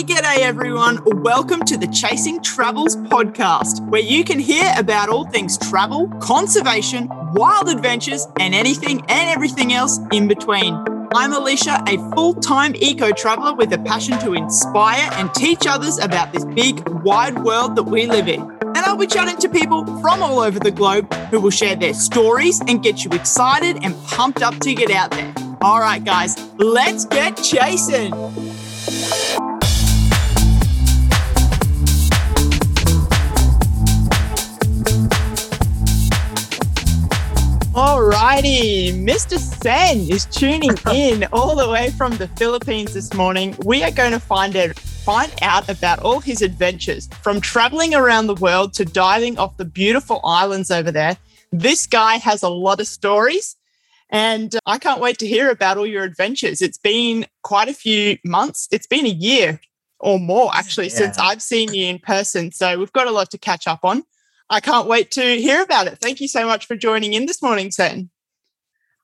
G'day, g'day, everyone. Welcome to the Chasing Travels podcast, where you can hear about all things travel, conservation, wild adventures, and anything and everything else in between. I'm Alicia, a full time eco traveler with a passion to inspire and teach others about this big, wide world that we live in. And I'll be chatting to people from all over the globe who will share their stories and get you excited and pumped up to get out there. All right, guys, let's get chasing. Alrighty, Mr. Sen is tuning in all the way from the Philippines this morning. We are going to find out find out about all his adventures from traveling around the world to diving off the beautiful islands over there. This guy has a lot of stories and uh, I can't wait to hear about all your adventures. It's been quite a few months. It's been a year or more actually yeah. since I've seen you in person. So we've got a lot to catch up on. I can't wait to hear about it. Thank you so much for joining in this morning, Sen.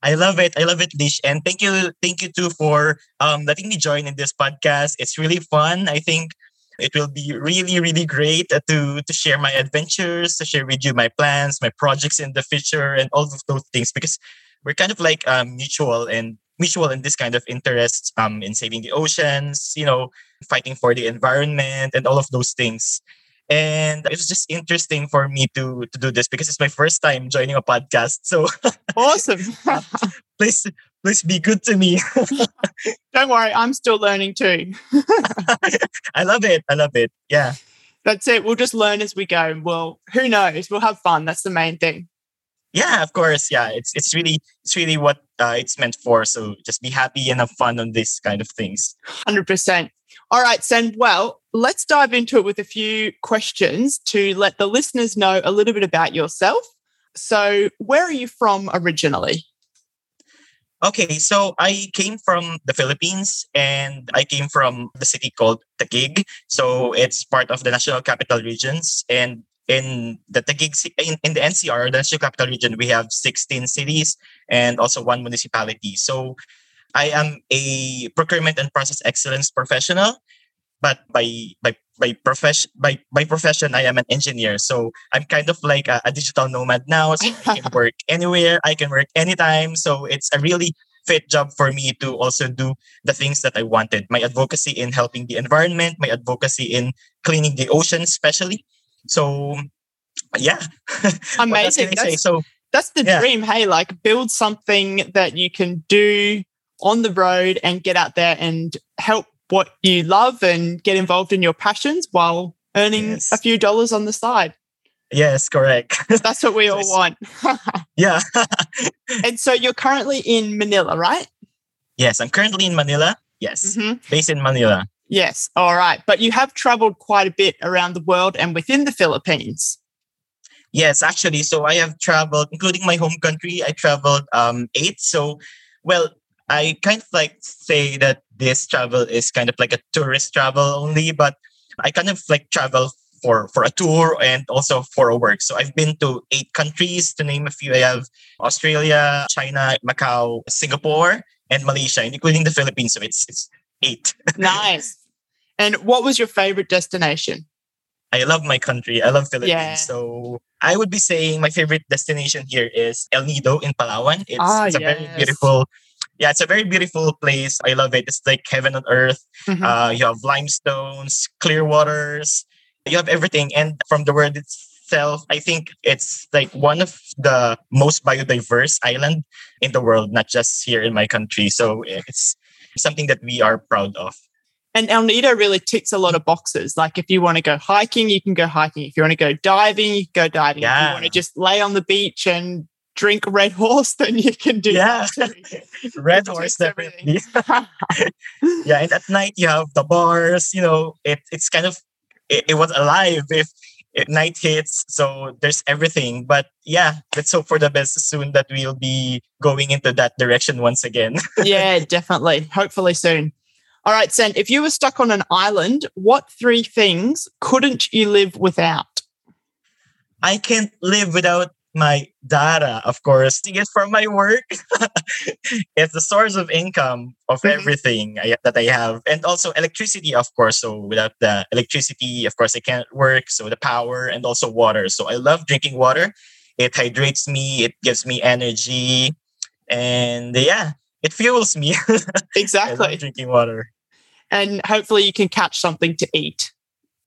I love it. I love it, Lish. And thank you, thank you too for um, letting me join in this podcast. It's really fun. I think it will be really, really great to to share my adventures, to share with you my plans, my projects in the future, and all of those things because we're kind of like um, mutual and mutual in this kind of interest um, in saving the oceans, you know, fighting for the environment and all of those things and it was just interesting for me to to do this because it's my first time joining a podcast. So awesome. please please be good to me. Don't worry i'm still learning too. I love it i love it. Yeah. That's it we'll just learn as we go. Well who knows? We'll have fun that's the main thing. Yeah of course yeah. It's it's really it's really what uh, it's meant for. So just be happy and have fun on these kind of things. 100% all right, Sen. Well, let's dive into it with a few questions to let the listeners know a little bit about yourself. So, where are you from originally? Okay, so I came from the Philippines and I came from the city called Taguig. So it's part of the National Capital Regions. And in the Taguig, in, in the NCR, the National Capital Region, we have 16 cities and also one municipality. So I am a procurement and process excellence professional, but by by by profession by by profession I am an engineer. So I'm kind of like a, a digital nomad now. So I can work anywhere, I can work anytime. So it's a really fit job for me to also do the things that I wanted. My advocacy in helping the environment, my advocacy in cleaning the ocean, especially. So yeah. Amazing. that's, so that's the yeah. dream. Hey, like build something that you can do on the road and get out there and help what you love and get involved in your passions while earning yes. a few dollars on the side. Yes, correct. That's what we all want. yeah. and so you're currently in Manila, right? Yes, I'm currently in Manila. Yes, mm-hmm. based in Manila. Yes, all right. But you have traveled quite a bit around the world and within the Philippines. Yes, actually. So I have traveled, including my home country, I traveled um, eight. So, well, I kind of like say that this travel is kind of like a tourist travel only, but I kind of like travel for for a tour and also for a work. So I've been to eight countries to name a few. I have Australia, China, Macau, Singapore, and Malaysia, including the Philippines. So it's it's eight. nice. And what was your favorite destination? I love my country. I love Philippines. Yeah. So I would be saying my favorite destination here is El Nido in Palawan. It's, ah, it's a yes. very beautiful yeah, it's a very beautiful place. I love it. It's like heaven on earth. Mm-hmm. Uh, you have limestones, clear waters, you have everything. And from the word itself, I think it's like one of the most biodiverse island in the world, not just here in my country. So it's something that we are proud of. And El Nido really ticks a lot of boxes. Like if you want to go hiking, you can go hiking. If you want to go diving, you can go diving. Yeah. If you want to just lay on the beach and drink Red Horse, then you can do yeah. Red Horse definitely. yeah, and at night you have the bars. You know, it it's kind of it, it was alive if it night hits. So there's everything. But yeah, let's hope for the best soon that we'll be going into that direction once again. yeah, definitely. Hopefully soon. All right, Sen, if you were stuck on an island, what three things couldn't you live without? I can't live without my data, of course, to get from my work. it's the source of income of Mhm. everything I, that I have. And also electricity, of course. So without the electricity, of course, I can't work. So the power and also water. So I love drinking water. It hydrates me, it gives me energy. And yeah, it fuels me. Exactly. drinking water. and hopefully you can catch something to eat.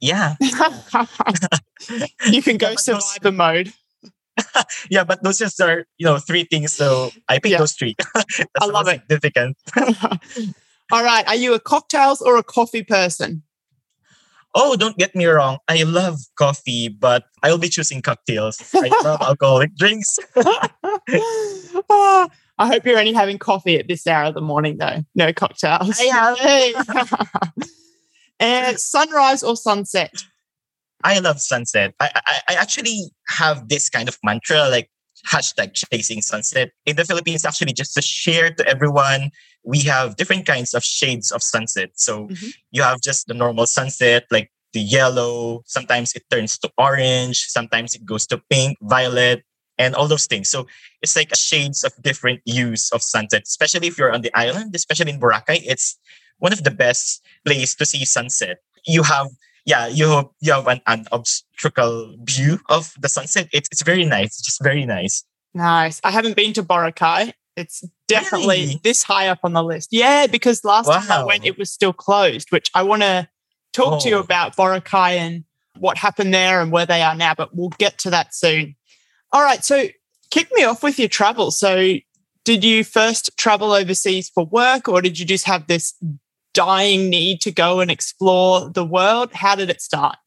Yeah. you can go survivor mode. Yeah, but those just are, you know, three things. So I picked Yeah. those three. That's I love it. significant. All right. Are you a cocktails or a coffee person? Oh, don't get me wrong. I love coffee, but I'll be choosing cocktails. I love alcoholic drinks. Ah, I hope you're only having coffee at this hour of the morning, though. No cocktails. I have. Hey. and sunrise or sunset? I love sunset. I, I I actually have this kind of mantra like hashtag chasing sunset. In the Philippines, actually, just to share to everyone, we have different kinds of shades of sunset. So Mhm. you have just the normal sunset, like the yellow. Sometimes it turns to orange. Sometimes it goes to pink, violet, and all those things. So it's like shades of different hues of sunset, especially if you're on the island, especially in Boracay. It's one of the best place to see sunset. You have yeah, you have, you have an, an obstacle view of the sunset. It's it's very nice, just very nice. Nice. I haven't been to Boracay. It's definitely Really? this high up on the list. Yeah, because last time I went, it was still closed, which I want to talk to you Oh. about Boracay and what happened there and where they are now, but we'll get to that soon. All right. So kick me off with your travel. So did you first travel overseas for work or did you just have this dying need to go and explore the world? How did it start?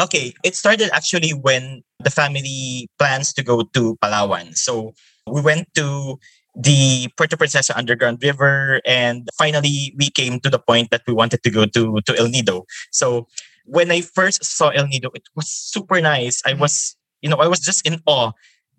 Okay, it started actually when the family plans to go to Palawan. So we went to the Puerto Princesa Underground River, and finally we came to the point that we wanted to go to to El Nido. So when I first saw El Nido, it was super nice. I mm-hmm. was, you know, I was just in awe.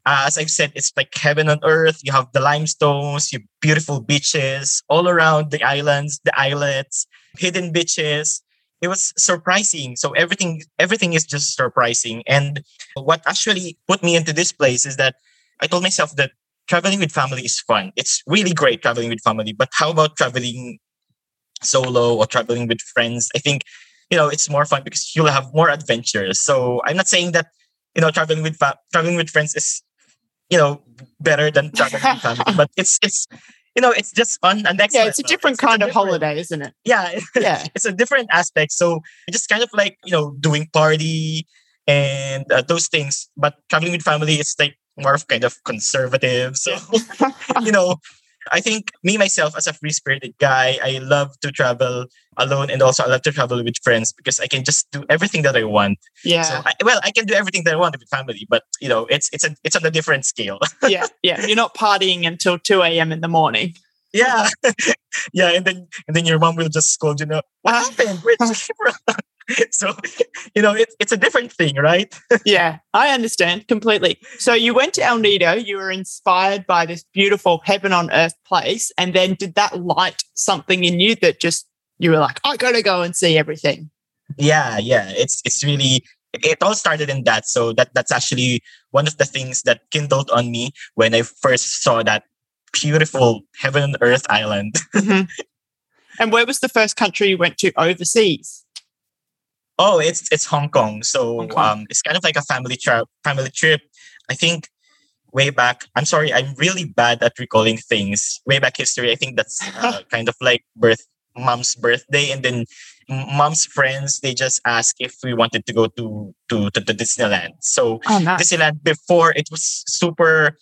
Uh, as I've said, it's like heaven on earth. You have the limestones, you beautiful beaches all around the islands, the islets, hidden beaches. It was surprising. So everything everything is just surprising. And what actually put me into this place is that i told myself that traveling with family is fun. It's really great traveling with family but how about traveling solo or traveling with friends? I think you know it's more fun because you'll have more adventures. So i'm not saying that you know traveling with fa- traveling with friends is you know better than traveling with family but it's it's you know it's just on an Yeah, it's a different kind of holiday holiday, isn't it? yeah Yeah. it's a different aspect. So it's just kind of like you know doing party and uh, those things. But traveling with family is like more of kind of conservative. So you know, I think me myself as a free spirited guy, I love to travel alone and also I love to travel with friends because I can just do everything that I want. yeah. So I, well, I can do everything that I want with family, but you know, it's it's a it's on a different scale. yeah, yeah. You're not partying until 2 a.m. in the morning. yeah, yeah, and then and then your mom will just scold you. Know what Ah. happened? Where'd you came from?" so you know, it's it's a different thing, right? yeah, I understand completely. So you went to El Nido, you were inspired by this beautiful heaven on earth place. And then did that light something in you that just you were like, I gotta go and see everything? Yeah, yeah. It's it's really it all started in that. So that that's actually one of the things that kindled on me when I first saw that beautiful heaven on earth island. Mhm. and where was the first country you went to overseas? Oh, it's it's Hong Kong. So Hong Kong. um it's kind of like a family trip family trip. I think way back I'm sorry, I'm really bad at recalling things. Way back history, I think that's uh, kind of like birth mom's birthday and then mom's friends they just asked if we wanted to go to to to, to Disneyland. So Oh, no. Disneyland before it was super,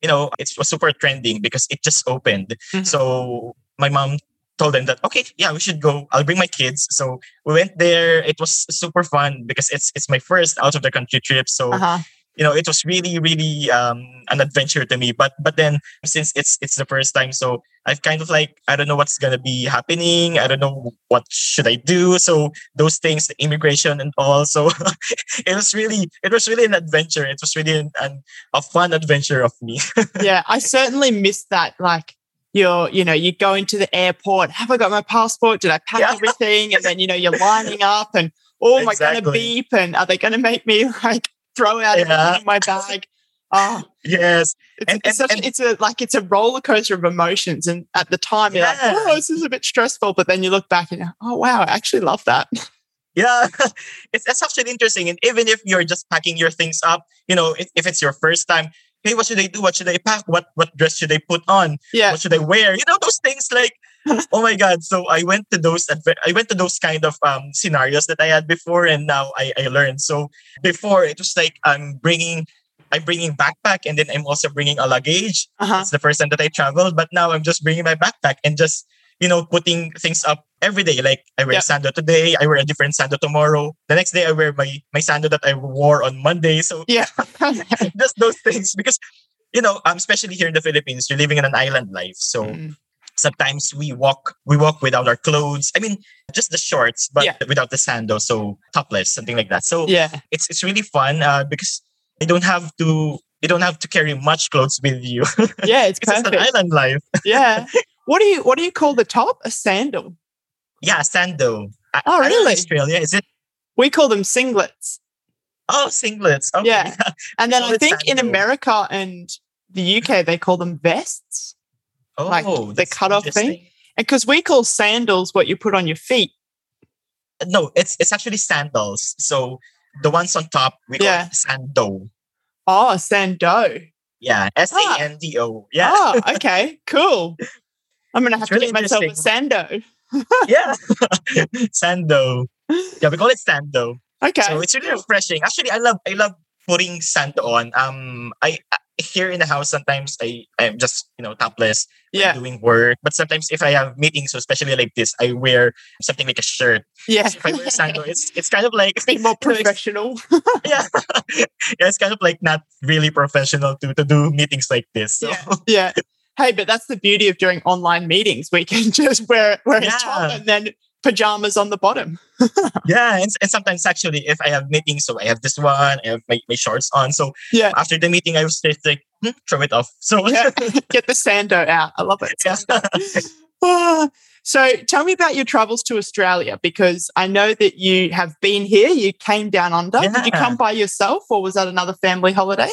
you know, it was super trending because it just opened. Mhm. So my mom told them that okay, yeah, we should go. I'll bring my kids. So we went there. It was super fun because it's it's my first out of the country trip. So Uh-huh. you know, it was really really um, an adventure to me. But but then since it's it's the first time, so I've kind of like I don't know what's gonna be happening. I don't know what should I do. So those things, the immigration and all. So it was really it was really an adventure. It was really an, an, a fun adventure of me. yeah, I certainly missed that. Like you're, you know, you go into the airport. Have I got my passport? Did I pack Yeah. everything? And then you know you're lining up, and oh, am I going to beep? And are they going to make me like throw out Yeah. my bag? Oh, yes. it's, And- it's, and- such, and- it's a like it's a roller coaster of emotions, and at the time you're like, Yeah. "Oh, this is a bit stressful," but then you look back and you're, "Oh, wow, I actually love that." Yeah, it's, it's actually interesting. And even if you're just packing your things up, you know, if, if it's your first time, hey, what should I do? What should I pack? What what dress should I put on? Yeah, What should I wear? You know, those things like, oh my god. So I went to those adve- I went to those kind of um scenarios that I had before, and now I I learned. So before it was like I'm bringing. I'm bringing backpack and then I'm also bringing a luggage. uh-huh. It's the first time that I traveled, but now I'm just bringing my backpack and just you know putting things up every day. Like I wear Yeah. sando today, I wear a different sando tomorrow. The next day I wear my my sando that I wore on Monday. So yeah, just those things because you know, um, especially here in the Philippines, you're living in an island life. So Mm. sometimes we walk we walk without our clothes. I mean, just the shorts, but Yeah. without the sando, so topless, something like that. So yeah, it's it's really fun uh, because you don't have to you don't have to carry much clothes with you. yeah. It's it's an island life. Yeah. What do you What do you call the top? A sandal. Yeah, sando. I- Oh, really? Australia is it? We call them singlets. Oh, singlets. Okay. Yeah. And then I think in. America and the UK they call them vests. Oh, Like the cutoff thing? And because we call sandals what you put on your feet. No, it's it's actually sandals. So the ones on top we call Yeah. it sando. Oh, sando. Yeah, S A N D O. Yeah, Oh, okay, cool. I'm gonna have It's to really get myself a sando. yeah, sando. Yeah, we call it sando. Okay. So it's really refreshing. Actually, I love I love putting sando on. Um, I I- here in the house sometimes I I'm just you know topless yeah. doing work. But sometimes if I have meetings, so especially like this, I wear something like a shirt. Yeah. So if I wear sando, it's it's kind of like Be more you know, it's- professional. yeah, yeah, it's kind of like not really professional to to do meetings like this. So Yeah. yeah. Hey, but that's the beauty of doing online meetings. We can just wear it, wear a top and then pajamas on the bottom. yeah, and, and sometimes actually if I have meetings, so I have this one, I have my, my shorts on. So Yeah. after the meeting, I was just like, hmm, throw it off. So yeah. Get the sando out. I love it. yeah. Ah, so tell me about your travels to Australia because I know that you have been here. You came down under. Did you come by yourself or was that another family holiday?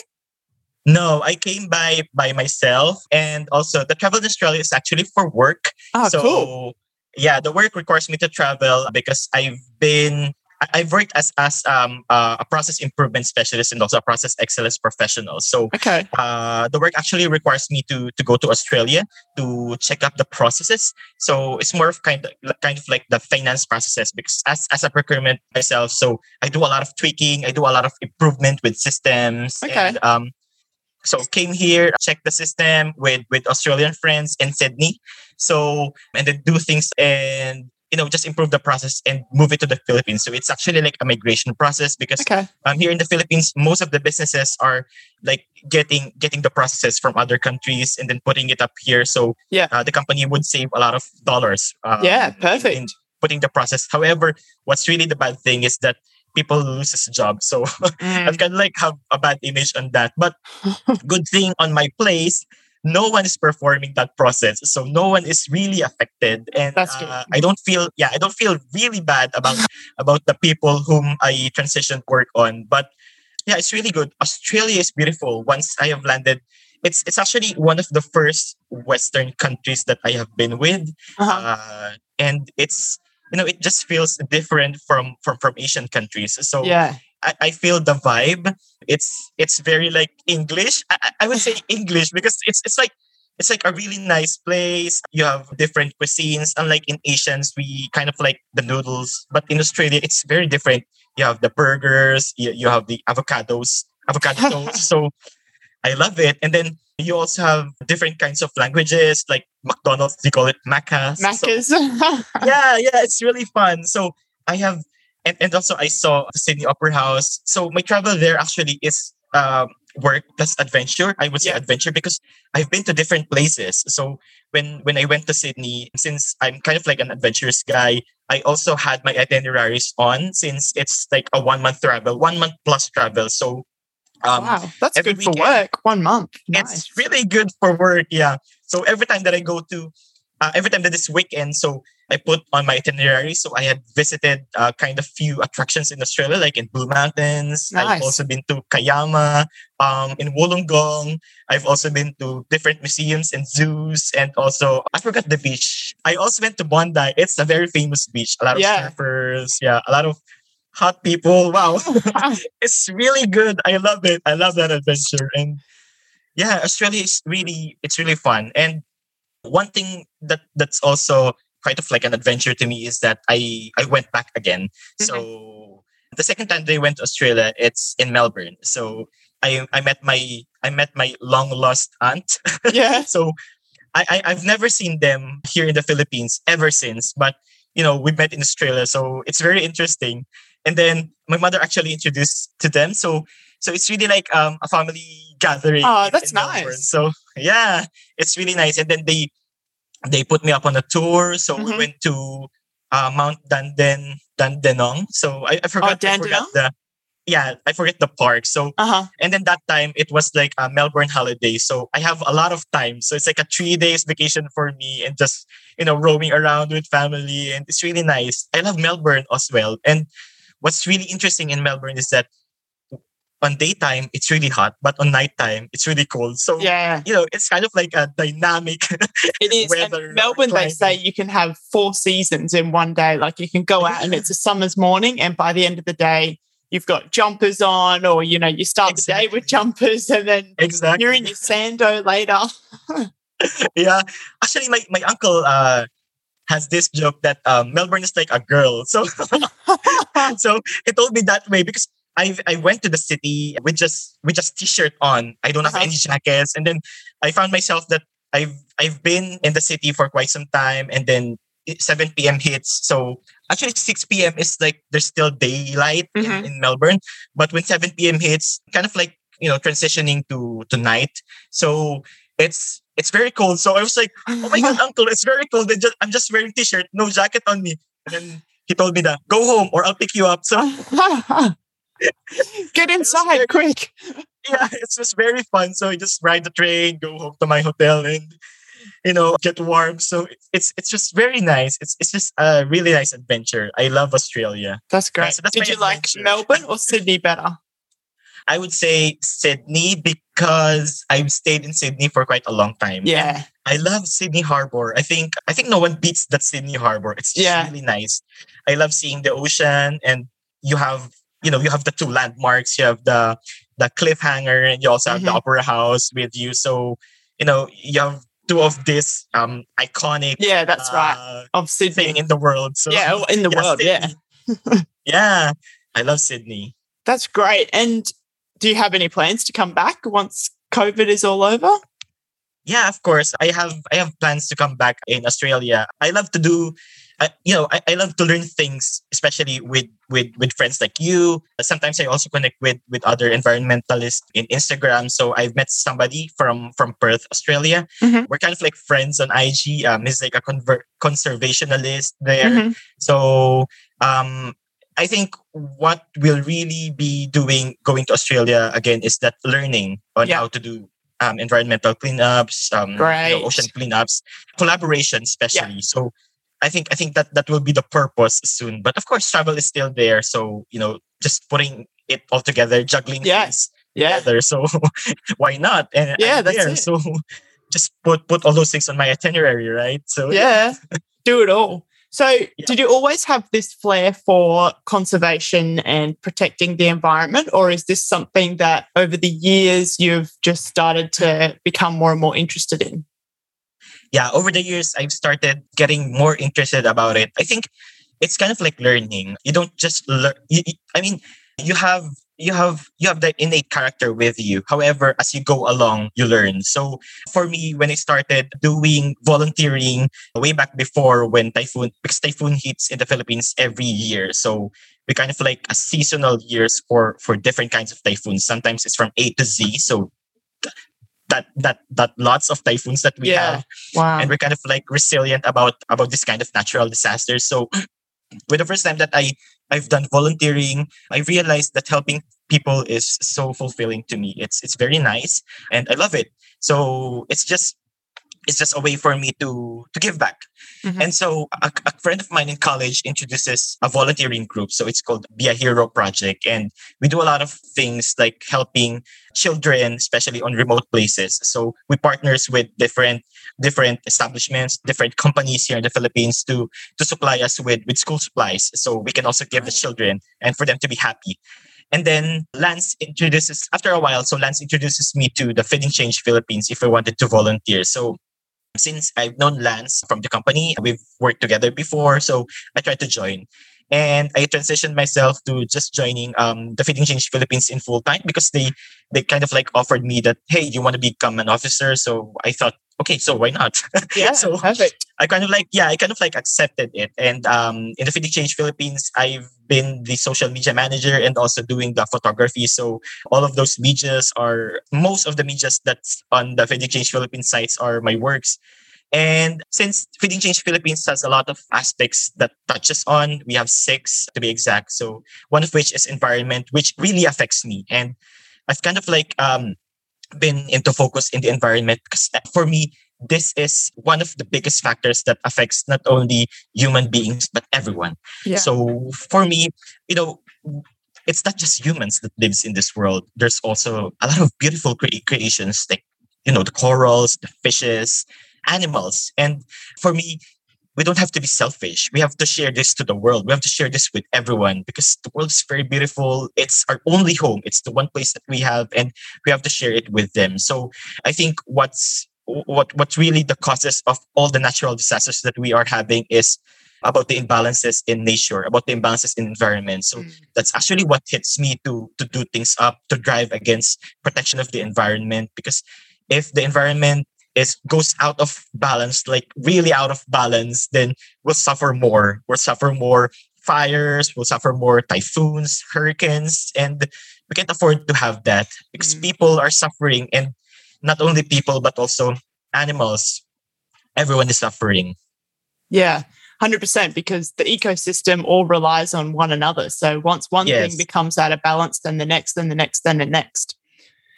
No, I came by by myself, and also the travel to Australia is actually for work. Oh, so cool. yeah, the work requires me to travel because I've been I've worked as as um uh, a process improvement specialist and also a process excellence professional. So Okay. uh, the work actually requires me to to go to Australia to check up the processes. So it's more of kind of kind of like the finance processes because as as a procurement myself, so I do a lot of tweaking, I do a lot of improvement with systems. Okay. And, um, so came here, check the system with with Australian friends in Sydney. So and then do things and you know just improve the process and move it to the Philippines. So it's actually like a migration process because Okay. um, here in the Philippines, most of the businesses are like getting getting the processes from other countries and then putting it up here. So Yeah. uh, the company would save a lot of dollars. Um, Yeah, in- perfect. in putting the process. However, what's really the bad thing is that people lose a job. So Mm. I've kind of like have a bad image on that. But good thing on my place, no one is performing that process, so no one is really affected, and That's uh, I don't feel yeah I don't feel really bad about about the people whom I transitioned work on. But yeah, it's really good. Australia is beautiful. Once I have landed, it's it's actually one of the first Western countries that I have been with, Uh-huh. uh, and it's you know it just feels different from from from Asian countries. So yeah. I, I feel the vibe. It's it's very like English. I, I- I would say English because it's it's like it's like a really nice place. You have different cuisines. Unlike in Asians, we kind of like the noodles, but in Australia, it's very different. You have the burgers. You, you have the avocados, avocado toast. So I love it. And then you also have different kinds of languages, like McDonald's. They call it Macas. So- Macca's. yeah, yeah, it's really fun. So I have, and, and also I saw the Sydney Opera House. So my travel there actually is um, work plus adventure. I would say Yeah. adventure because I've been to different places. So when when I went to Sydney, since I'm kind of like an adventurous guy, I also had my itineraries on since it's like a one month travel, one month plus travel. So um, wow, that's good for work. One month. Nice. it's really good for work. Yeah. So every time that I go to, uh, every time that it's weekend, so I put on my itinerary. So I had visited uh, kind of few attractions in Australia, like in Blue Mountains. Nice. I've also been to Kiama, um, in Wollongong. I've also been to different museums and zoos, and also I forgot the beach. I also went to Bondi. It's a very famous beach. A lot of Yeah. surfers, yeah, a lot of hot people. Wow, oh, it's really good. I love it. I love that adventure, and yeah, Australia is really it's really fun. And one thing that that's also kind of like an adventure to me is that I I went back again. Mm-hmm. So the second time they went to Australia, it's in Melbourne. So I I met my I met my long lost aunt. yeah. so I, I I've never seen them here in the Philippines ever since. But you know we met in Australia, so it's very interesting. And then my mother actually introduced to them. So so it's really like um, a family gathering. Oh, that's in Melbourne. nice. So yeah, it's really nice. And then they they put me up on a tour. So we Mhm. went to uh, Mount Danden Dandenong. So I, I forgot, I forgot the yeah I forget the park. So Uh huh. and then that time it was like a Melbourne holiday. So I have a lot of time. So it's like a three days vacation for me and just, you know, roaming around with family. And it's really nice. I love Melbourne as well. And what's really interesting in Melbourne is that on daytime it's really hot, but on nighttime it's really cold. So Yeah. you know, it's kind of like a dynamic It is. Weather Melbourne, they say you can have four seasons in one day. Like you can go out and it's a summer's morning, and by the end of the day, you've got jumpers on, or you know, you start the day with jumpers, and then exactly. you're in your sando later. yeah. Actually my, my uncle uh has this joke that um, Melbourne is like a girl. So so he told me that way because I I went to the city with just with just t-shirt on. I don't have Uh-huh. any jackets, and then I found myself that I've I've been in the city for quite some time, and then 7 p.m. hits. So actually 6 p.m. is like there's still daylight Mhm. in, in Melbourne, but when 7 p.m. hits, kind of like you know transitioning to to night. So it's it's very cold. So I was like, oh my god, uncle, it's very cold. Just, I'm just wearing t-shirt, no jacket on me. And then he told me that go home or I'll pick you up. So Get very- inside quick. yeah, it's just very fun. So I just ride the train, go home to my hotel, and you know get warm. So it's it's, just very nice. It's it's just a really nice adventure. I love Australia. That's great. so that's Did you like. Melbourne or Sydney better? I would say Sydney because I've stayed in Sydney for quite a long time. Yeah. I love Sydney Harbor. I think I think no one beats that Sydney Harbor. It's just Yeah. really nice. I love seeing the ocean and you have you know you have the two landmarks. You have the the cliffhanger and you also have the Mhm. opera house with you. So you know you have two of this um iconic Yeah, that's right. uh, Of thing Sydney. in the world. So yeah, oh, in the yeah, world. Yeah. Yeah, I love Sydney. That's great. And do you have any plans to come back once COVID is all over? Yeah, of course. I have I have plans to come back in Australia. I love to do, I, you know, I, I love to learn things, especially with with with friends like you. Sometimes I also connect with with other environmentalists in Instagram. So I've met somebody from from Perth, Australia. Mhm. We're kind of like friends on IG. Um, he's like a conver- conservationalist there. Mhm. So um, I think what we'll really be doing going to Australia again is that learning on Yeah. how to do um, environmental cleanups, um, you know, ocean cleanups, collaboration, especially. So I think I think that that will be the purpose soon. But of course, travel is still there. So you know, just putting it all together, juggling Yeah. things Yeah. together. So why not? And Yeah, I'm that's there. it. So just put put all those things on my itinerary, right? So Yeah. Do it all. So, did you always have this flair for conservation and protecting the environment, or is this something that over the years you've just started to become more and more interested in? yeah, over the years, I've started getting more interested about it. I think it's kind of like learning. You don't just learn. I mean, you have you have you have that innate character with you. However, as you go along, you learn. So for me, when I started doing volunteering way back before when typhoon because typhoon hits in the Philippines every year, so we kind of like a seasonal years for for different kinds of typhoons. Sometimes it's from A to Z. So that that that lots of typhoons that we Yeah. have Wow. and we're kind of like resilient about about this kind of natural disasters so with the first time that i i've done volunteering. I realized that helping people is so fulfilling to me. It's it's very nice and i love it. So it's just it's just a way for me to to give back. Mm-hmm. And so a, a, friend of mine in college introduces a volunteering group. So it's called Be a Hero Project. And we do a lot of things like helping children, especially on remote places. So we partners with different different establishments, different companies here in the Philippines to to supply us with, with school supplies. So we can also give the children and for them to be happy. And then Lance introduces, after a while, so Lance introduces me to the Feeding Change Philippines if I wanted to volunteer. So since I've known Lance from the company, we've worked together before, so I tried to join. And I transitioned myself to just joining um, the Feeding Change Philippines in full time because they they kind of like offered me that, hey, you want to become an officer? So I thought, okay, so why not? Yeah, so perfect. I kind of like, yeah, I kind of like accepted it. And um, in the Feeding Change Philippines, I've been the social media manager and also doing the photography. So all of those medias are most of the medias that's on the Feeding Change Philippines sites are my works. And since Feeding Change Philippines has a lot of aspects that touches on, we have six to be exact. So one of which is environment, which really affects me. And I've kind of like um, been into focus in the environment because for me, this is one of the biggest factors that affects not only human beings but everyone. Yeah. So for me, you know, it's not just humans that lives in this world. There's also a lot of beautiful cre- creations like you know the corals, the fishes, animals. And for me, we don't have to be selfish. We have to share this to the world. We have to share this with everyone because the world is very beautiful. It's our only home. It's the one place that we have, and we have to share it with them. So I think what's what what's really the causes of all the natural disasters that we are having is about the imbalances in nature, about the imbalances in environment. So mm. that's actually what hits me to to do things up, to drive against protection of the environment. Because if the environment is goes out of balance, like really out of balance, then we'll suffer more. We'll suffer more fires, we'll suffer more typhoons, hurricanes, and we can't afford to have that because mm. people are suffering and not only people but also animals everyone is suffering yeah 100% because the ecosystem all relies on one another so once one yes. thing becomes out of balance then the next then the next then the next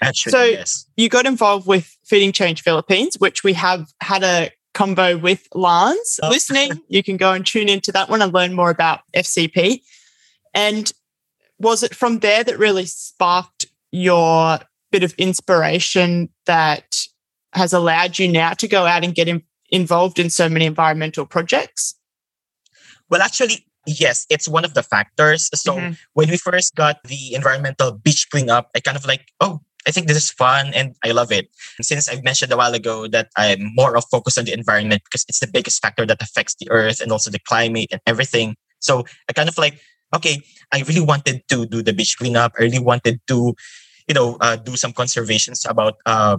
Actually, so yes. you got involved with feeding change philippines which we have had a convo with lance oh. listening you can go and tune into that one and learn more about fcp and was it from there that really sparked your bit of inspiration that has allowed you now to go out and get in, involved in so many environmental projects? Well, actually, yes, it's one of the factors. So mm-hmm. when we first got the environmental beach cleanup, I kind of like, oh, I think this is fun and I love it. Since I mentioned a while ago that I'm more of focus on the environment because it's the biggest factor that affects the earth and also the climate and everything. So I kind of like, okay, I really wanted to do the beach cleanup. I really wanted to you know, uh, do some conservations about uh,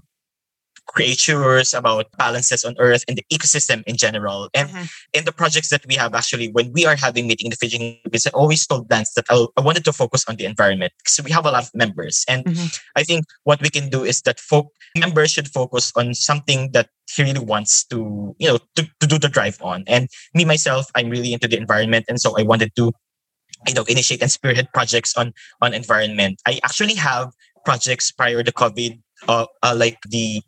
creatures, about balances on Earth and the ecosystem in general. And mm-hmm. in the projects that we have, actually, when we are having meeting in the fishing I always told Lance that I, I wanted to focus on the environment because we have a lot of members. And mm-hmm. I think what we can do is that folk members should focus on something that he really wants to, you know, to, to do the drive on. And me myself, I'm really into the environment. And so I wanted to you know initiate and spearhead projects on on environment i actually have projects prior to COVID, uh, uh, like the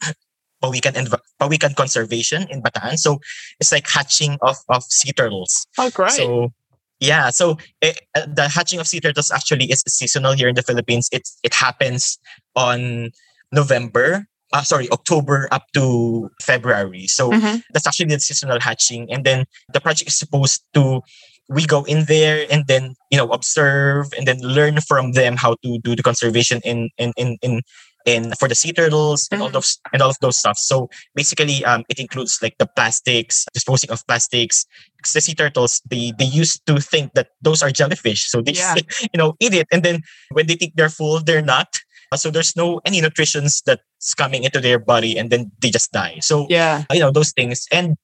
Pawikan Env- Pawikan Conservation in Bataan. So it's like hatching of, of sea turtles. Oh, great. So yeah, so it, uh, the hatching of sea turtles actually is seasonal here in the Philippines. It's it happens on November. Uh, sorry, October up to February. So mm-hmm. that's actually the seasonal hatching, and then the project is supposed to we go in there and then you know observe and then learn from them how to do the conservation in in in in, in for the sea turtles and mm-hmm. all those and all of those stuff. So basically, um, it includes like the plastics, disposing of plastics. Because the sea turtles, they they used to think that those are jellyfish, so they yeah. just, you know eat it, and then when they think they're full, they're not. So there's no any nutritions that's coming into their body, and then they just die. So yeah, you know those things, and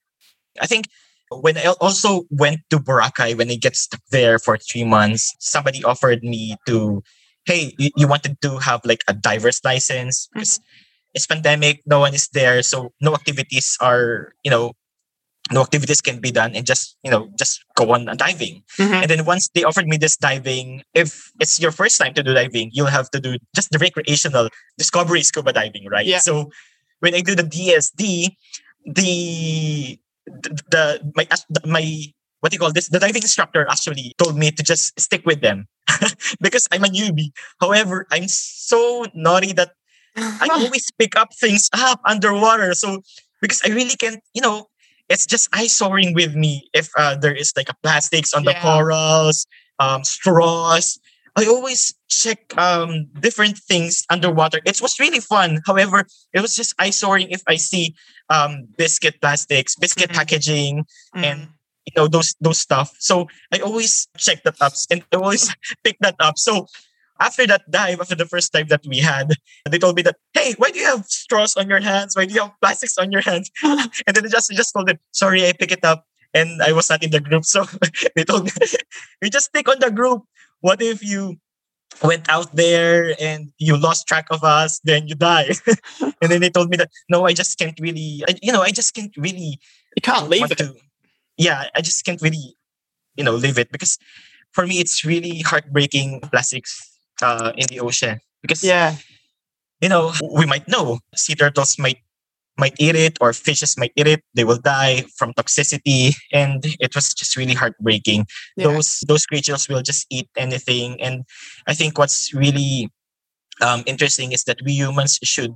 I think when I also went to Boracay, when I get stuck there for three months, somebody offered me to, hey, you, you wanted to have like a diver's license because mm-hmm. it's pandemic, no one is there, so no activities are, you know, no activities can be done and just you know just go on diving mm-hmm. and then once they offered me this diving if it's your first time to do diving you'll have to do just the recreational discovery scuba diving right yeah. so when i do the dsd the the my my what do you call this? The diving instructor actually told me to just stick with them because I'm a newbie. However, I'm so naughty that I always pick up things up underwater. So because I really can't, you know, it's just eye soaring with me if uh, there is like a plastics on yeah. the corals, um, straws. I always check um, different things underwater. It was really fun. However, it was just eye soaring if I see um, biscuit plastics, biscuit mm-hmm. packaging, mm-hmm. and you know those those stuff. So I always check that up and I always pick that up. So after that dive, after the first dive that we had, they told me that, hey, why do you have straws on your hands? Why do you have plastics on your hands? and then I just I just told them, sorry, I pick it up. And I was not in the group. So they told me, you just stick on the group. What if you went out there and you lost track of us, then you die. and then they told me that, no, I just can't really, I, you know, I just can't really. You can't leave it. To, yeah, I just can't really, you know, leave it because for me, it's really heartbreaking plastics uh, in the ocean because, yeah, you know, we might know sea turtles might might eat it or fishes might eat it they will die from toxicity and it was just really heartbreaking. Yeah. those those creatures will just eat anything and i think what's really um, interesting is that we humans should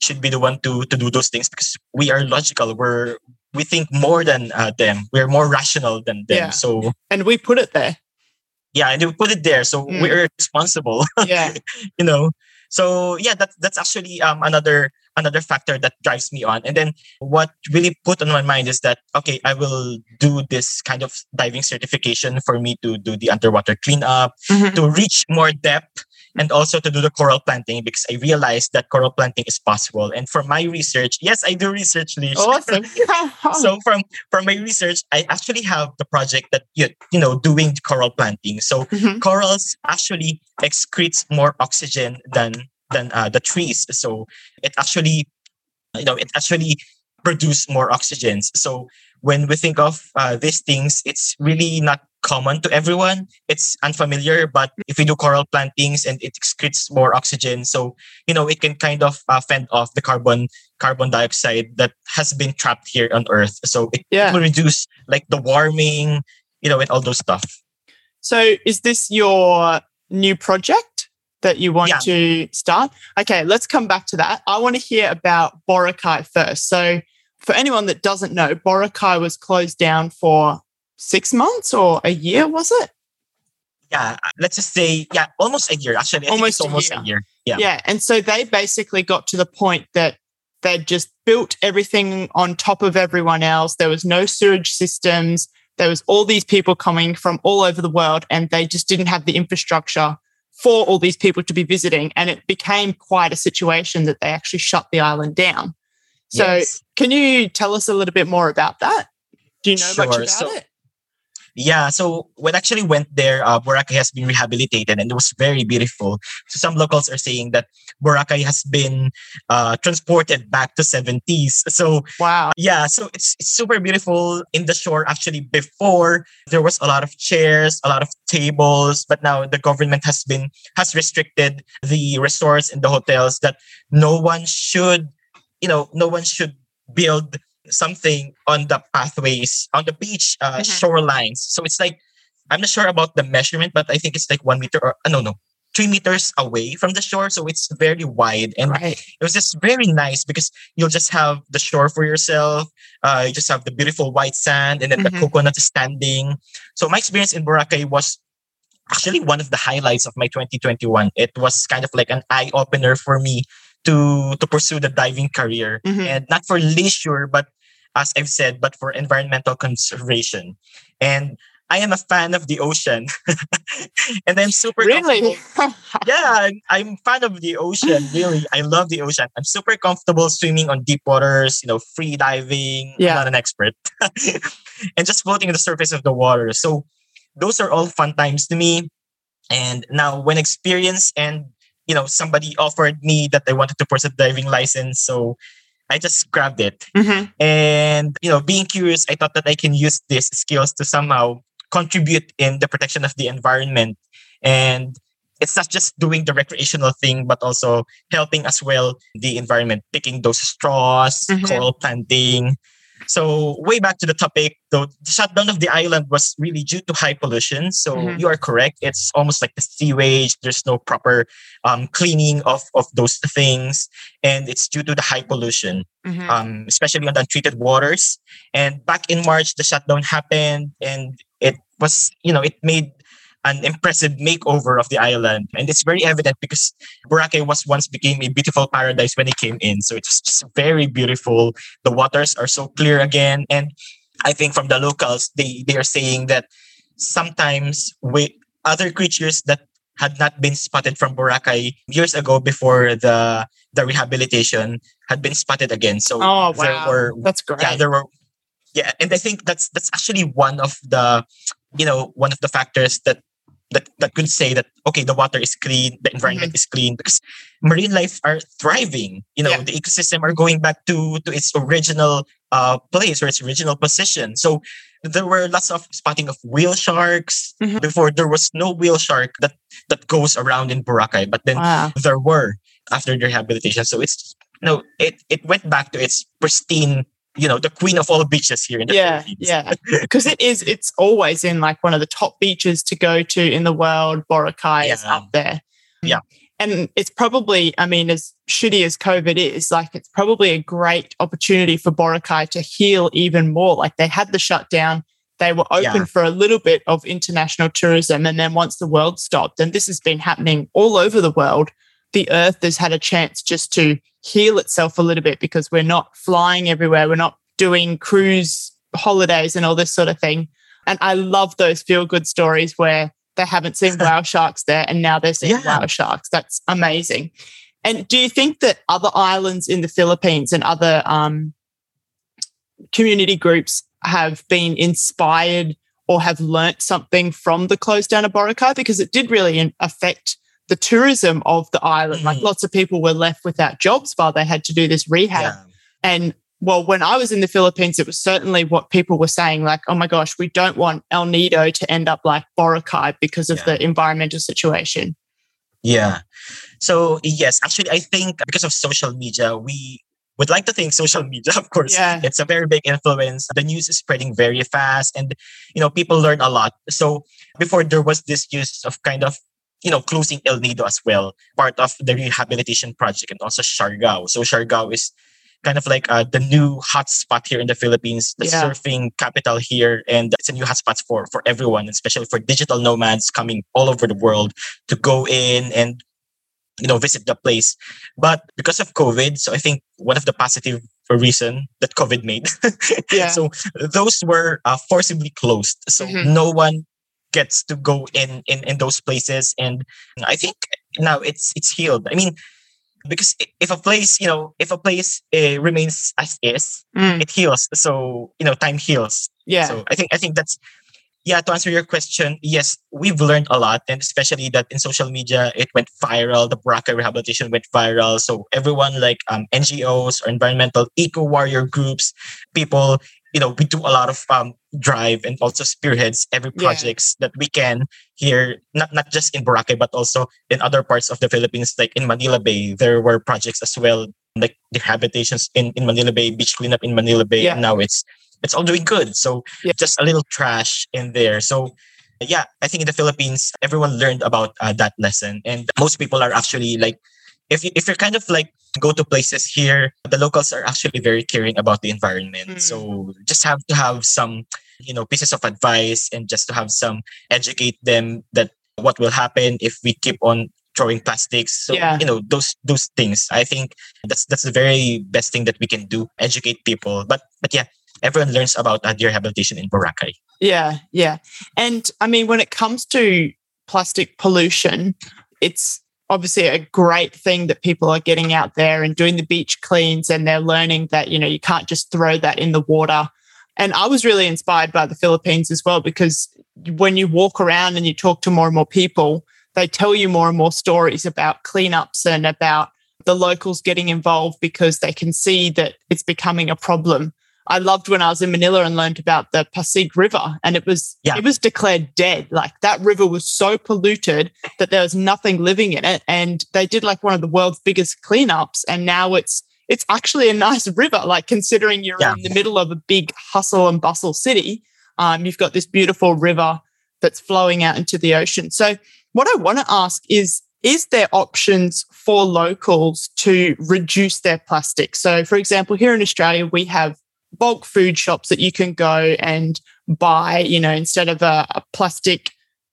should be the one to to do those things because we are logical. We're we think more than uh, them we're more rational than them yeah. so and we put it there yeah and we put it there so mm. we're responsible yeah you know so yeah that's that's actually um, another another factor that drives me on. And then what really put on my mind is that, okay, I will do this kind of diving certification for me to do the underwater cleanup, mm-hmm. to reach more depth and also to do the coral planting because I realized that coral planting is possible. And for my research, yes, I do research, Lish. Awesome. so from from my research, I actually have the project that you you know doing coral planting. So mm-hmm. corals actually excretes more oxygen than than uh, the trees. So it actually, you know, it actually produce more oxygens. So when we think of uh, these things, it's really not common to everyone. It's unfamiliar, but if we do coral plantings and it excretes more oxygen, so you know it can kind of uh, fend off the carbon carbon dioxide that has been trapped here on Earth. So it, yeah. it will reduce like the warming, you know, and all those stuff. So is this your new project? that you want yeah. to start. Okay, let's come back to that. I want to hear about Boracay first. So, for anyone that doesn't know, Boracay was closed down for six months or a year, was it? Yeah, let's just say, yeah, almost a year. Actually, almost, almost a, year. a year. Yeah. Yeah. And so they basically got to the point that they'd just built everything on top of everyone else. There was no sewage systems. There was all these people coming from all over the world, and they just didn't have the infrastructure for all these people to be visiting. And it became quite a situation that they actually shut the island down. So, yes. can you tell us a little bit more about that? Do you know sure. much about so, it? Yeah, so when actually went there, uh, Boracay has been rehabilitated and it was very beautiful. So some locals are saying that Boracay has been uh, transported back to 70s. So wow, yeah, so it's, it's super beautiful in the shore. Actually, before there was a lot of chairs, a lot of tables, but now the government has been has restricted the resorts and the hotels that no one should, you know, no one should build something on the pathways on the beach uh, mm-hmm. shorelines. So it's like I'm not sure about the measurement, but I think it's like one meter or uh, no, no, three meters away from the shore. So it's very wide, and right. it was just very nice because you'll just have the shore for yourself. Uh, you just have the beautiful white sand, and then mm-hmm. the coconut standing. So my experience in Boracay was actually one of the highlights of my 2021. It was kind of like an eye opener for me to to pursue the diving career. Mm-hmm. and not for leisure but as i've said but for environmental conservation. And i am a fan of the ocean. And i'm super really? yeah i'm fan of the ocean really. I love the ocean. I'm super comfortable swimming on deep waters you know free diving. Yeah. i'm not an expert. And just floating on the surface of the water. So those are all fun times to me. And now when experience and you know somebody offered me that they wanted to pursue a diving license so i just grabbed it mm-hmm. and you know being curious i thought that i can use these skills to somehow contribute in the protection of the environment and it's not just doing the recreational thing, but also helping as well the environment, picking those straws, Mhm. coral planting. So way back to the topic, the shutdown of the island was really due to high pollution. So Mhm. you are correct. It's almost like the sewage. There's no proper um, cleaning of, of those things. And it's due to the high pollution Mhm. um, especially on the untreated waters. And back in March, the shutdown happened, and it was, you know, it made an impressive makeover of the island, and it's very evident because Boracay was once became a beautiful paradise when it came in. So it's just very beautiful. The waters are so clear again, and I think from the locals, they they are saying that sometimes we other creatures that had not been spotted from Boracay years ago before the the rehabilitation had been spotted again. So oh there wow, were that's great. yeah there were yeah and i think that's that's actually one of the you know one of the factors that that that could say that okay the water is clean the environment is clean because marine life are thriving you know Yeah. the ecosystem are going back to to its original uh place or its original position so there were lots of spotting of whale sharks Mhm. before there was no whale shark that that goes around in boracay but then wow. there were after the rehabilitation. So it's no, it it went back to its pristine, you know, the queen of all beaches here in the Yeah, Philippines. yeah. Because it is, it's always in like one of the top beaches to go to in the world. Boracay is Yeah. up there. Yeah. And it's probably, I mean, as shitty as COVID is, like it's probably a great opportunity for Boracay to heal even more. Like they had the shutdown, they were open Yeah. for a little bit of international tourism. And then once the world stopped, and this has been happening all over the world, the earth has had a chance just to heal itself a little bit because we're not flying everywhere. We're not doing cruise holidays and all this sort of thing. And I love those feel good stories where they haven't seen whale sharks there and now they're seeing Yeah. whale sharks. That's amazing. And do you think that other islands in the Philippines and other um, community groups have been inspired or have learnt something from the close down of Boracay? Because it did really affect the tourism of the island. Like Mhm. lots of people were left without jobs while they had to do this rehab. Yeah. And well, when I was in the Philippines, it was certainly what people were saying, like, oh my gosh, we don't want El Nido to end up like Boracay because of Yeah. the environmental situation. Yeah. So yes, actually, I think because of social media, we would like to think social media, of course, Yeah. it's a very big influence. The news is spreading very fast, and you know people learn a lot. So before there was this use of kind of you know closing El Nido as well, part of the rehabilitation project, and also Siargao. So Siargao is kind of like uh, the new hotspot here in the Philippines, the Yeah. surfing capital here, and it's a new hotspot for for everyone, especially for digital nomads coming all over the world to go in and you know visit the place but because of covid so i think one of the positive reason that covid made Yeah. so those were uh, forcibly closed so Mhm. no one gets to go in, in in those places and i think now it's it's healed i mean because if a place you know if a place uh, remains as is Mm, it heals so you know time heals yeah. so I think I think that's yeah, to answer your question, yes, we've learned a lot, and especially that in social media it went viral. The Boracay rehabilitation went viral. So everyone like um, NGOs or environmental eco warrior groups, people, you know, we do a lot of um, drive and also spearheads every Yeah. projects that we can here, not not just in Boracay but also in other parts of the Philippines, like in Manila Bay. There were projects as well, like the habitations in in Manila Bay, beach cleanup in Manila Bay. Yeah. Now it's it's all doing good. So Yeah. just a little trash in there. So yeah, I think in the Philippines, everyone learned about uh, that lesson, and most people are actually like, if you, if you're kind of like go to places here, the locals are actually very caring about the environment. Mm. So just have to have some, you know, pieces of advice, and just to have some educate them that what will happen if we keep on throwing plastics so Yeah. you know those those things i think that's that's the very best thing that we can do educate people but but yeah everyone learns about uh, rehabilitation in Boracay. Yeah, yeah. And I mean, when it comes to plastic pollution, it's obviously a great thing that people are getting out there and doing the beach cleans and they're learning that, you know, you can't just throw that in the water. And I was really inspired by the Philippines as well because when you walk around and you talk to more and more people, they tell you more and more stories about cleanups and about the locals getting involved because they can see that it's becoming a problem I loved when I was in Manila and learned about the Pasig River and it was Yeah. it was declared dead. Like that river was so polluted that there was nothing living in it. And they did like one of the world's biggest cleanups. And now it's it's actually a nice river, like considering you're Yeah. in the middle of a big hustle and bustle city. Um, you've got this beautiful river that's flowing out into the ocean. So what I want to ask is is there options for locals to reduce their plastic? So, for example, here in Australia, we have bulk food shops that you can go and buy, you know, instead of a, a plastic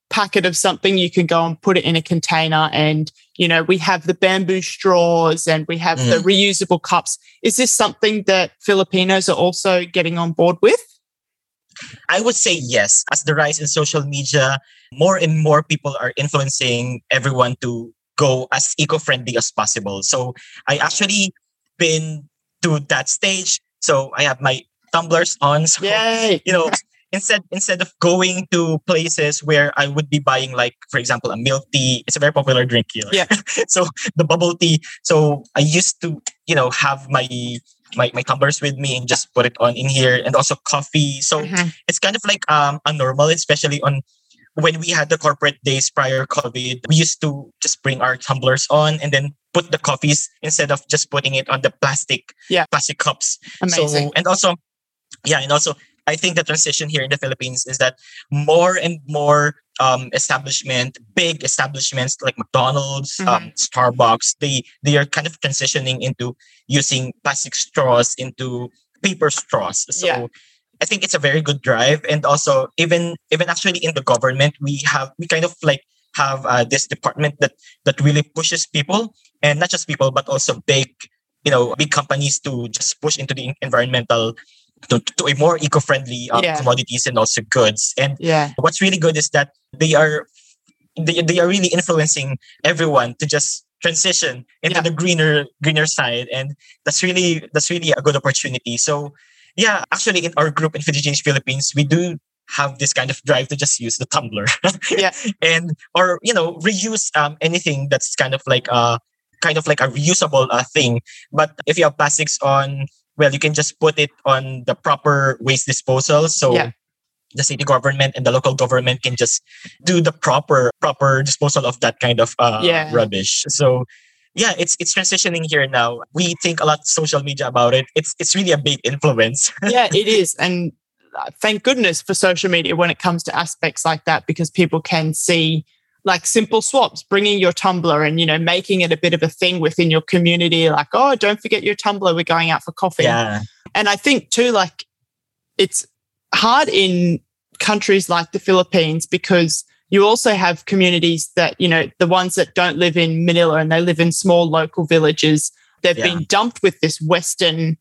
packet of something, you can go and put it in a container. And, you know, we have the bamboo straws and we have the mm. reusable cups. Is this something that Filipinos are also getting on board with? I would say yes. As the rise in social media, more and more people are influencing everyone to go as eco-friendly as possible. So I actually been to that stage. So I have my tumblers on. So Yay. you know, instead instead of going to places where I would be buying like, for example, a milk tea. It's a very popular drink here. Yeah. so the bubble tea. So I used to, you know, have my my, my tumblers with me and just put it on in here and also coffee. So Mhm. it's kind of like um a normal, especially on when we had the corporate days prior COVID, we used to just bring our tumblers on and then put the coffees instead of just putting it on the plastic Yeah. plastic cups. Amazing. So and also yeah, and also I think the transition here in the Philippines is that more and more um, establishment, big establishments like McDonald's, um, Starbucks, they they are kind of transitioning into using plastic straws into paper straws. So Yeah. I think it's a very good drive, and also even even actually in the government, we have we kind of like have uh, this department that that really pushes people, and not just people, but also big you know big companies to just push into the environmental to, to a more eco-friendly uh, Yeah. commodities and also goods and Yeah. what's really good is that they are they, they are really influencing everyone to just transition into Yeah. the greener greener side and that's really that's really a good opportunity so yeah actually in our group in Feeding Change Philippines we do have this kind of drive to just use the tumbler Yeah. and or you know reuse um anything that's kind of like uh kind of like a reusable uh, thing but if you have plastics on well you can just put it on the proper waste disposal so Yeah. the city government and the local government can just do the proper proper disposal of that kind of uh, Yeah. rubbish so yeah it's it's transitioning here now we think a lot social media about it it's it's really a big influence yeah, it is. And uh, thank goodness for social media when it comes to aspects like that, because people can see like simple swaps, bringing your tumbler and, you know, making it a bit of a thing within your community. Like, oh, don't forget your tumbler. We're going out for coffee. yeah And I think too, like, it's hard in countries like the Philippines because you also have communities that, you know, the ones that don't live in Manila and they live in small local villages. They've Yeah. been dumped with this Western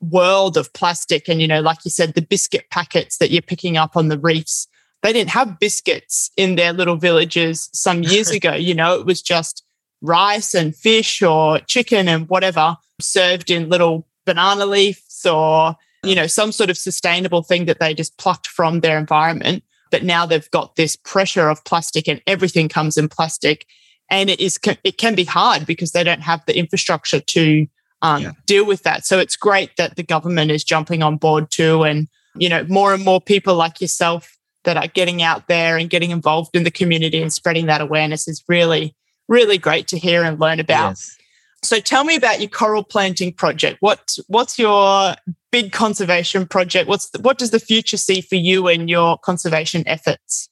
world of plastic. And, you know, like you said, the biscuit packets that you're picking up on the reefs, they didn't have biscuits in their little villages some years ago. You know, it was just rice and fish or chicken and whatever served in little banana leaves or, you know, some sort of sustainable thing that they just plucked from their environment. But now they've got this pressure of plastic and everything comes in plastic. And it is it can be hard because they don't have the infrastructure to um, Yeah. deal with that. So it's great that the government is jumping on board too, and you know more and more people like yourself that are getting out there and getting involved in the community and spreading that awareness is really really great to hear and learn about. Yes. So tell me about your coral planting project. What what's your big conservation project? What's the, what does the future see for you and your conservation efforts?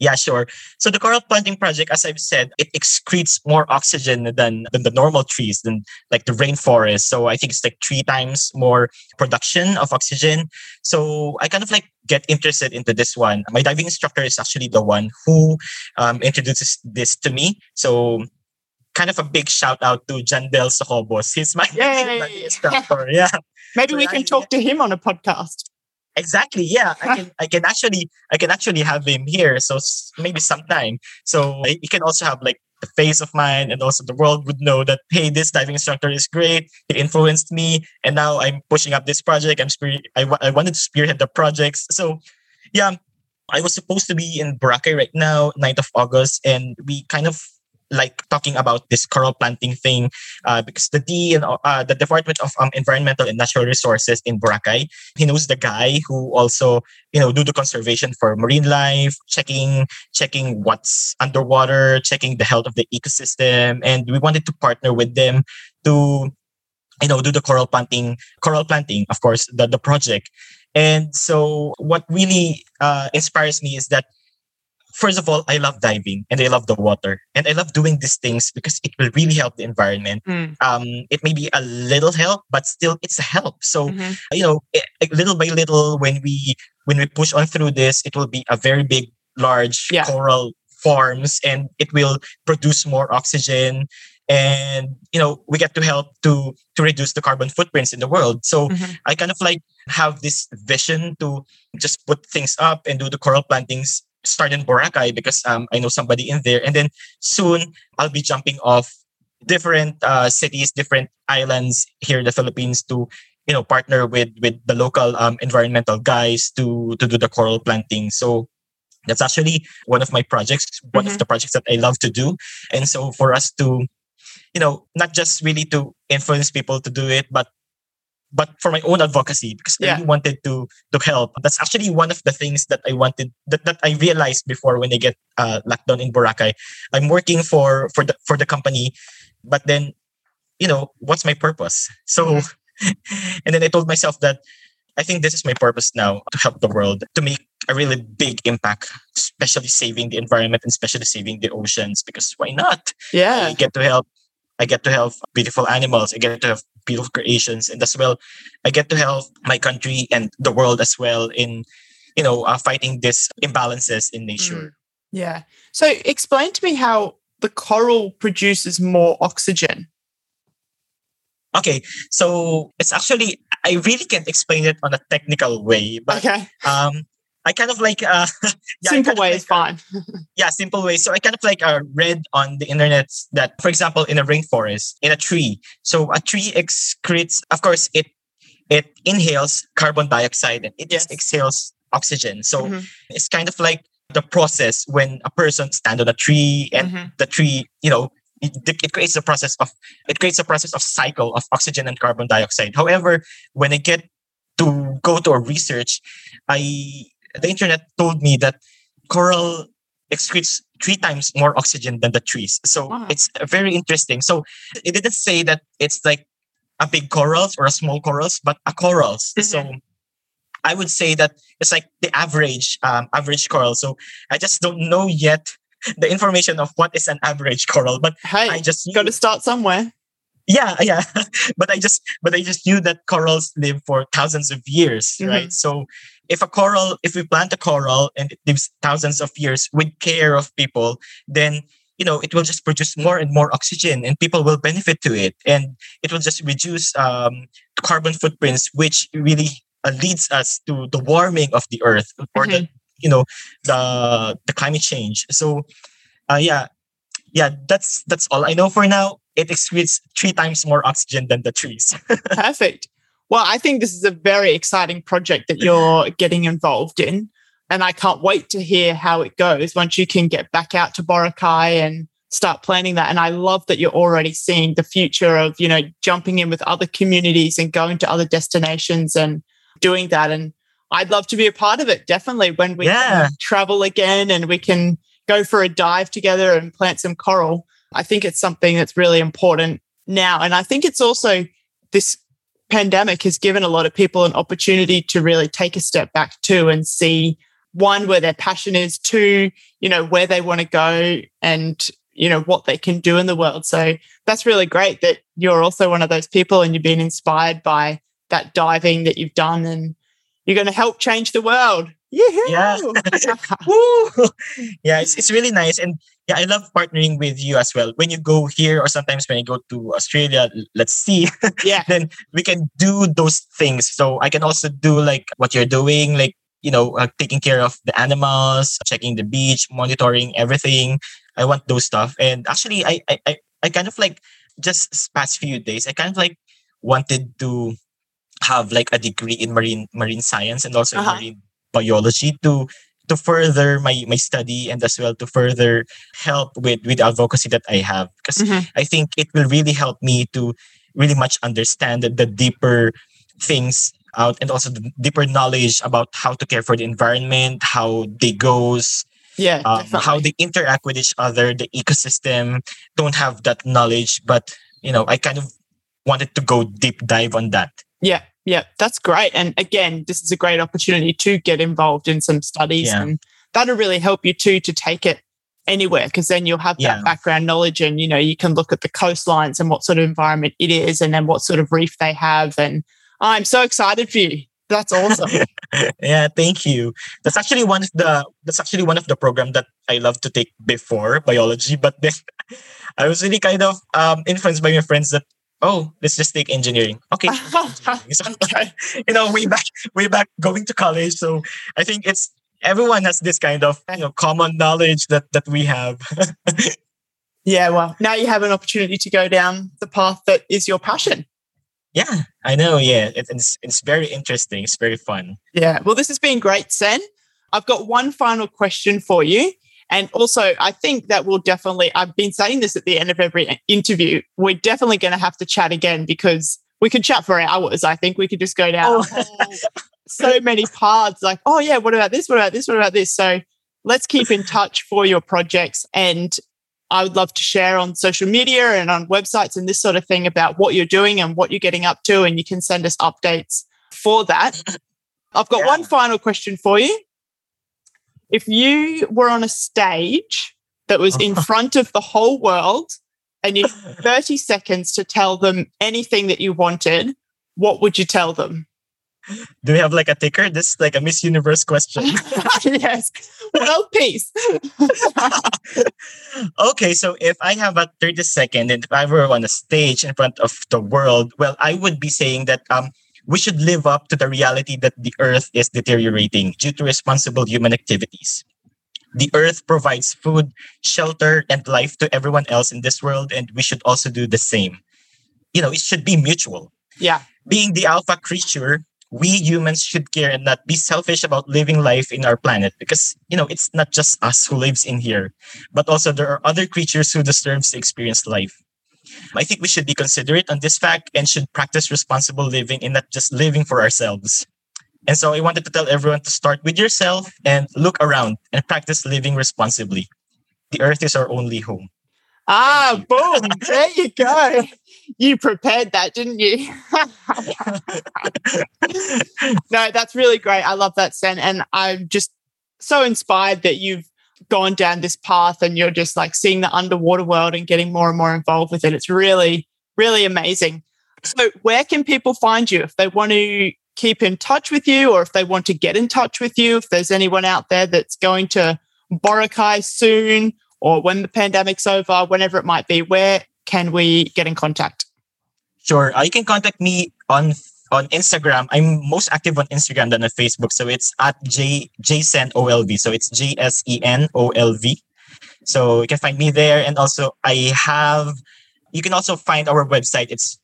Yeah, sure. So the coral planting project, as I've said, it excretes more oxygen than, than the normal trees, than like the rainforest. So I think it's like three times more production of oxygen. So I kind of like get interested into this one. My diving instructor is actually the one who um, introduces this to me. So kind of a big shout out to Jan Del Socobos. He's my instructor. Yeah. Maybe So we I- can talk to him on a podcast. Exactly. Yeah, I can. I can actually. I can actually have him here. So maybe sometime. So he can also have like the face of mine, and also the world would know that hey, this diving instructor is great. It influenced me, and now I'm pushing up this project. I'm spear. I, I wanted to spearhead the projects. So yeah, I was supposed to be in Boracay right now, 9th of August, and we kind of like talking about this coral planting thing uh, because the D and uh, the Department of um, Environmental and Natural Resources in Boracay, he knows the guy who also you know do the conservation for marine life, checking checking what's underwater, checking the health of the ecosystem, and we wanted to partner with them to you know do the coral planting coral planting of course the, the project. And so what really uh, inspires me is that first of all, I love diving and I love the water and I love doing these things because it will really help the environment. Mm. Um, it may be a little help, but still it's a help. So Mhm. you know, it, it- little by little, when we when we push on through this, it will be a very big, large Yeah. coral farms, and it will produce more oxygen. And you know, we get to help to to reduce the carbon footprints in the world. So Mhm. I kind of like have this vision to just put things up and do the coral plantings start in Boracay because um, I know somebody in there. And then soon I'll be jumping off different uh, cities, different islands here in the Philippines to you know partner with with the local um, environmental guys to to do the coral planting. So that's actually one of my projects, one of Mhm. the projects that I love to do. And so for us to, you know, not just really to influence people to do it, but but for my own advocacy because I really wanted to to help. That's actually one of the things that I wanted that, that I realized before when I get uh, locked down in Boracay. I'm working for for the for the company, but then you know what's my purpose? So, and then I told myself that I think this is my purpose now to help the world to make a really big impact, especially saving the environment and especially saving the oceans. Because why not? Yeah. I get to help. I get to help beautiful animals. I get to have beautiful creations, and as well, I get to help my country and the world as well in, you know, uh, fighting these imbalances in nature. Yeah. So explain to me how the coral produces more oxygen. Okay, so it's actually I really can't explain it on a technical way, but Okay. um, I kind of like uh, yeah, Simple way like, is fine. yeah, simple way. So I kind of like uh, read on the internet that, for example, in a rainforest, in a tree, so a tree excretes, of course, it it inhales carbon dioxide and it just exhales oxygen. So Mhm. it's kind of like the process when a person stand on a tree and Mhm. the tree, you know, it, it creates a process of it creates a process of cycle of oxygen and carbon dioxide. However, when I get to go to a research, I the internet told me that coral excretes three times more oxygen than the trees. So Wow. it's very interesting. So it didn't say that it's like a big corals or a small corals, but a corals. Mhm. So I would say that it's like the average um, average coral. So I just don't know yet the information of what is an average coral, but Hey, I just got to start somewhere. yeah yeah but i just but i just knew that corals live for thousands of years Mhm. right so if a coral if we plant a coral and it lives thousands of years with care of people then you know it will just produce more and more oxygen and people will benefit to it. And it will just reduce um, carbon footprints which really uh, leads us to the warming of the earth or the you know the the climate change. So uh, yeah yeah that's that's all i know for now. It excretes three times more oxygen than the trees. Perfect. Well, I think this is a very exciting project that you're getting involved in. And I can't wait to hear how it goes once you can get back out to Boracay and start planning that. And I love that you're already seeing the future of, you know, jumping in with other communities and going to other destinations and doing that. And I'd love to be a part of it, definitely, when we Yeah. travel again and we can go for a dive together and plant some coral. I think it's something that's really important now. And I think it's also this pandemic has given a lot of people an opportunity to really take a step back too and see one where their passion is, two, you know, where they want to go and you know what they can do in the world. So that's really great that you're also one of those people and you've been inspired by that diving that you've done and you're going to help change the world. Yeah. Woo! yeah it's, it's really nice and yeah i love partnering with you as well. When you go here or sometimes when i go to australia let's see. Yeah. then we can do those things. So i can also do like what you're doing like you know uh, taking care of the animals checking the beach monitoring everything. I want those stuff. And actually i i i, I kind of like just past few days i kind of like wanted to have like a degree in marine marine science and also in Uh-huh. marine biology to to further my my study and as well to further help with with advocacy that I have because Mhm. I think it will really help me to really much understand the, the deeper things out and also the deeper knowledge about how to care for the environment, how they goes, Yeah, um, how they interact with each other, the ecosystem. Don't have that knowledge, but you know, I kind of wanted to go deep dive on that. Yeah, yeah, that's great. And again, this is a great opportunity to get involved in some studies, Yeah. and that'll really help you too to take it anywhere because then you'll have Yeah. that background knowledge, and you know you can look at the coastlines and what sort of environment it is, and then what sort of reef they have. And I'm so excited for you. That's awesome. yeah, thank you. That's actually one of the that's actually one of the program that I love to take before biology, but then I was really kind of um, influenced by my friends that oh, let's just take engineering. Okay. okay. you know, way back, way back going to college. So I think it's everyone has this kind of you know common knowledge that that we have. Yeah, well, now you have an opportunity to go down the path that is your passion. yeah, I know. Yeah, it, it's it's very interesting. It's very fun. Yeah. Well, this has been great, Sen. I've got one final question for you. And also, I think that we'll definitely, I've been saying this at the end of every interview, we're definitely going to have to chat again because we could chat for hours. I think we could just go down Oh. so many paths like, oh, yeah, what about this? What about this? What about this? So let's keep in touch for your projects. And I would love to share on social media and on websites and this sort of thing about what you're doing and what you're getting up to. And you can send us updates for that. I've got Yeah. one final question for you. If you were on a stage that was in front of the whole world and you had 30 seconds to tell them anything that you wanted, what would you tell them? Do we have like a ticker? This is like a Miss Universe question. yes. World peace. okay, so if I have a 30 second and if I were on a stage in front of the world, well, I would be saying that um we should live up to the reality that the earth is deteriorating due to responsible human activities. The earth provides food, shelter, and life to everyone else in this world, and we should also do the same. You know, it should be mutual. yeah. Being the alpha creature, we humans should care and not be selfish about living life in our planet because, you know, it's not just us who lives in here, but also there are other creatures who deserves to experience life. I think we should be considerate on this fact and should practice responsible living and not just living for ourselves. And so I wanted to tell everyone to start with yourself and look around and practice living responsibly. The earth is our only home. Ah, boom. There you go. You prepared that, didn't you? no, that's really great. I love that, Sen. And I'm just so inspired that you've gone down this path and you're just like seeing the underwater world and getting more and more involved with it. It's really, really amazing. So, where can people find you if they want to keep in touch with you or if they want to get in touch with you? If there's anyone out there that's going to Boracay soon or when the pandemic's over, whenever it might be, where can we get in contact? Sure. Uh, you can contact me on on Instagram. I'm most active on Instagram than on Facebook. So it's at J JSenOLV. So it's J S E N O L V. So you can find me there. And also I have you can also find our website. It's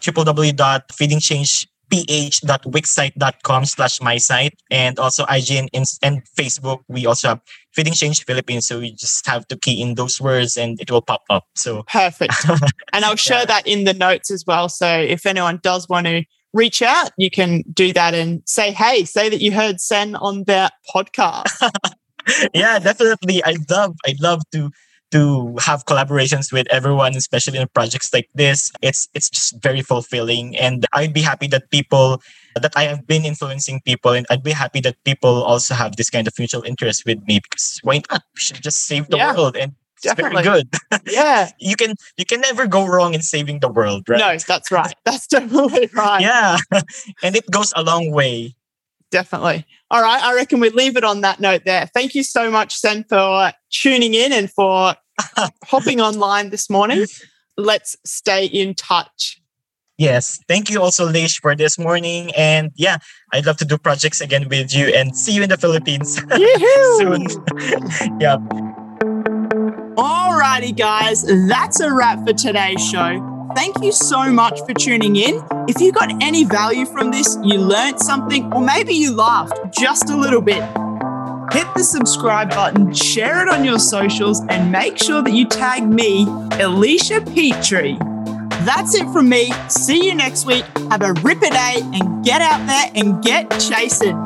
www.feedingchangeph.wixsite.com slash my site and also IG and, and Facebook. We also have Feeding Change Philippines. So you just have to key in those words and it will pop up. So Perfect. and I'll share Yeah. that in the notes as well. So if anyone does want to reach out, you can do that and say, hey, say that you heard Sen on their podcast. yeah, definitely. I love I love to to have collaborations with everyone, especially in projects like this. It's it's just very fulfilling, and I'd be happy that people that I have been influencing people, and I'd be happy that people also have this kind of mutual interest with me. Because why not? We should just save the Yeah, world, and definitely. very good. yeah. you can you can never go wrong in saving the world, right? No, that's right. That's definitely right. Yeah, and it goes a long way. Definitely. All right. I reckon we leave it on that note there. Thank you so much, Sen, for tuning in and for hopping online this morning. Let's stay in touch. Yes. Thank you also, Leish, for this morning. And yeah, I'd love to do projects again with you and see you in the Philippines soon. yeah. Alrighty, guys, that's a wrap for today's show. Thank you so much for tuning in. If you got any value from this, you learned something, or maybe you laughed just a little bit, hit the subscribe button, share it on your socials, and make sure that you tag me, Alicia Petrie. That's it from me. See you next week. Have a ripper day and get out there and get chasing.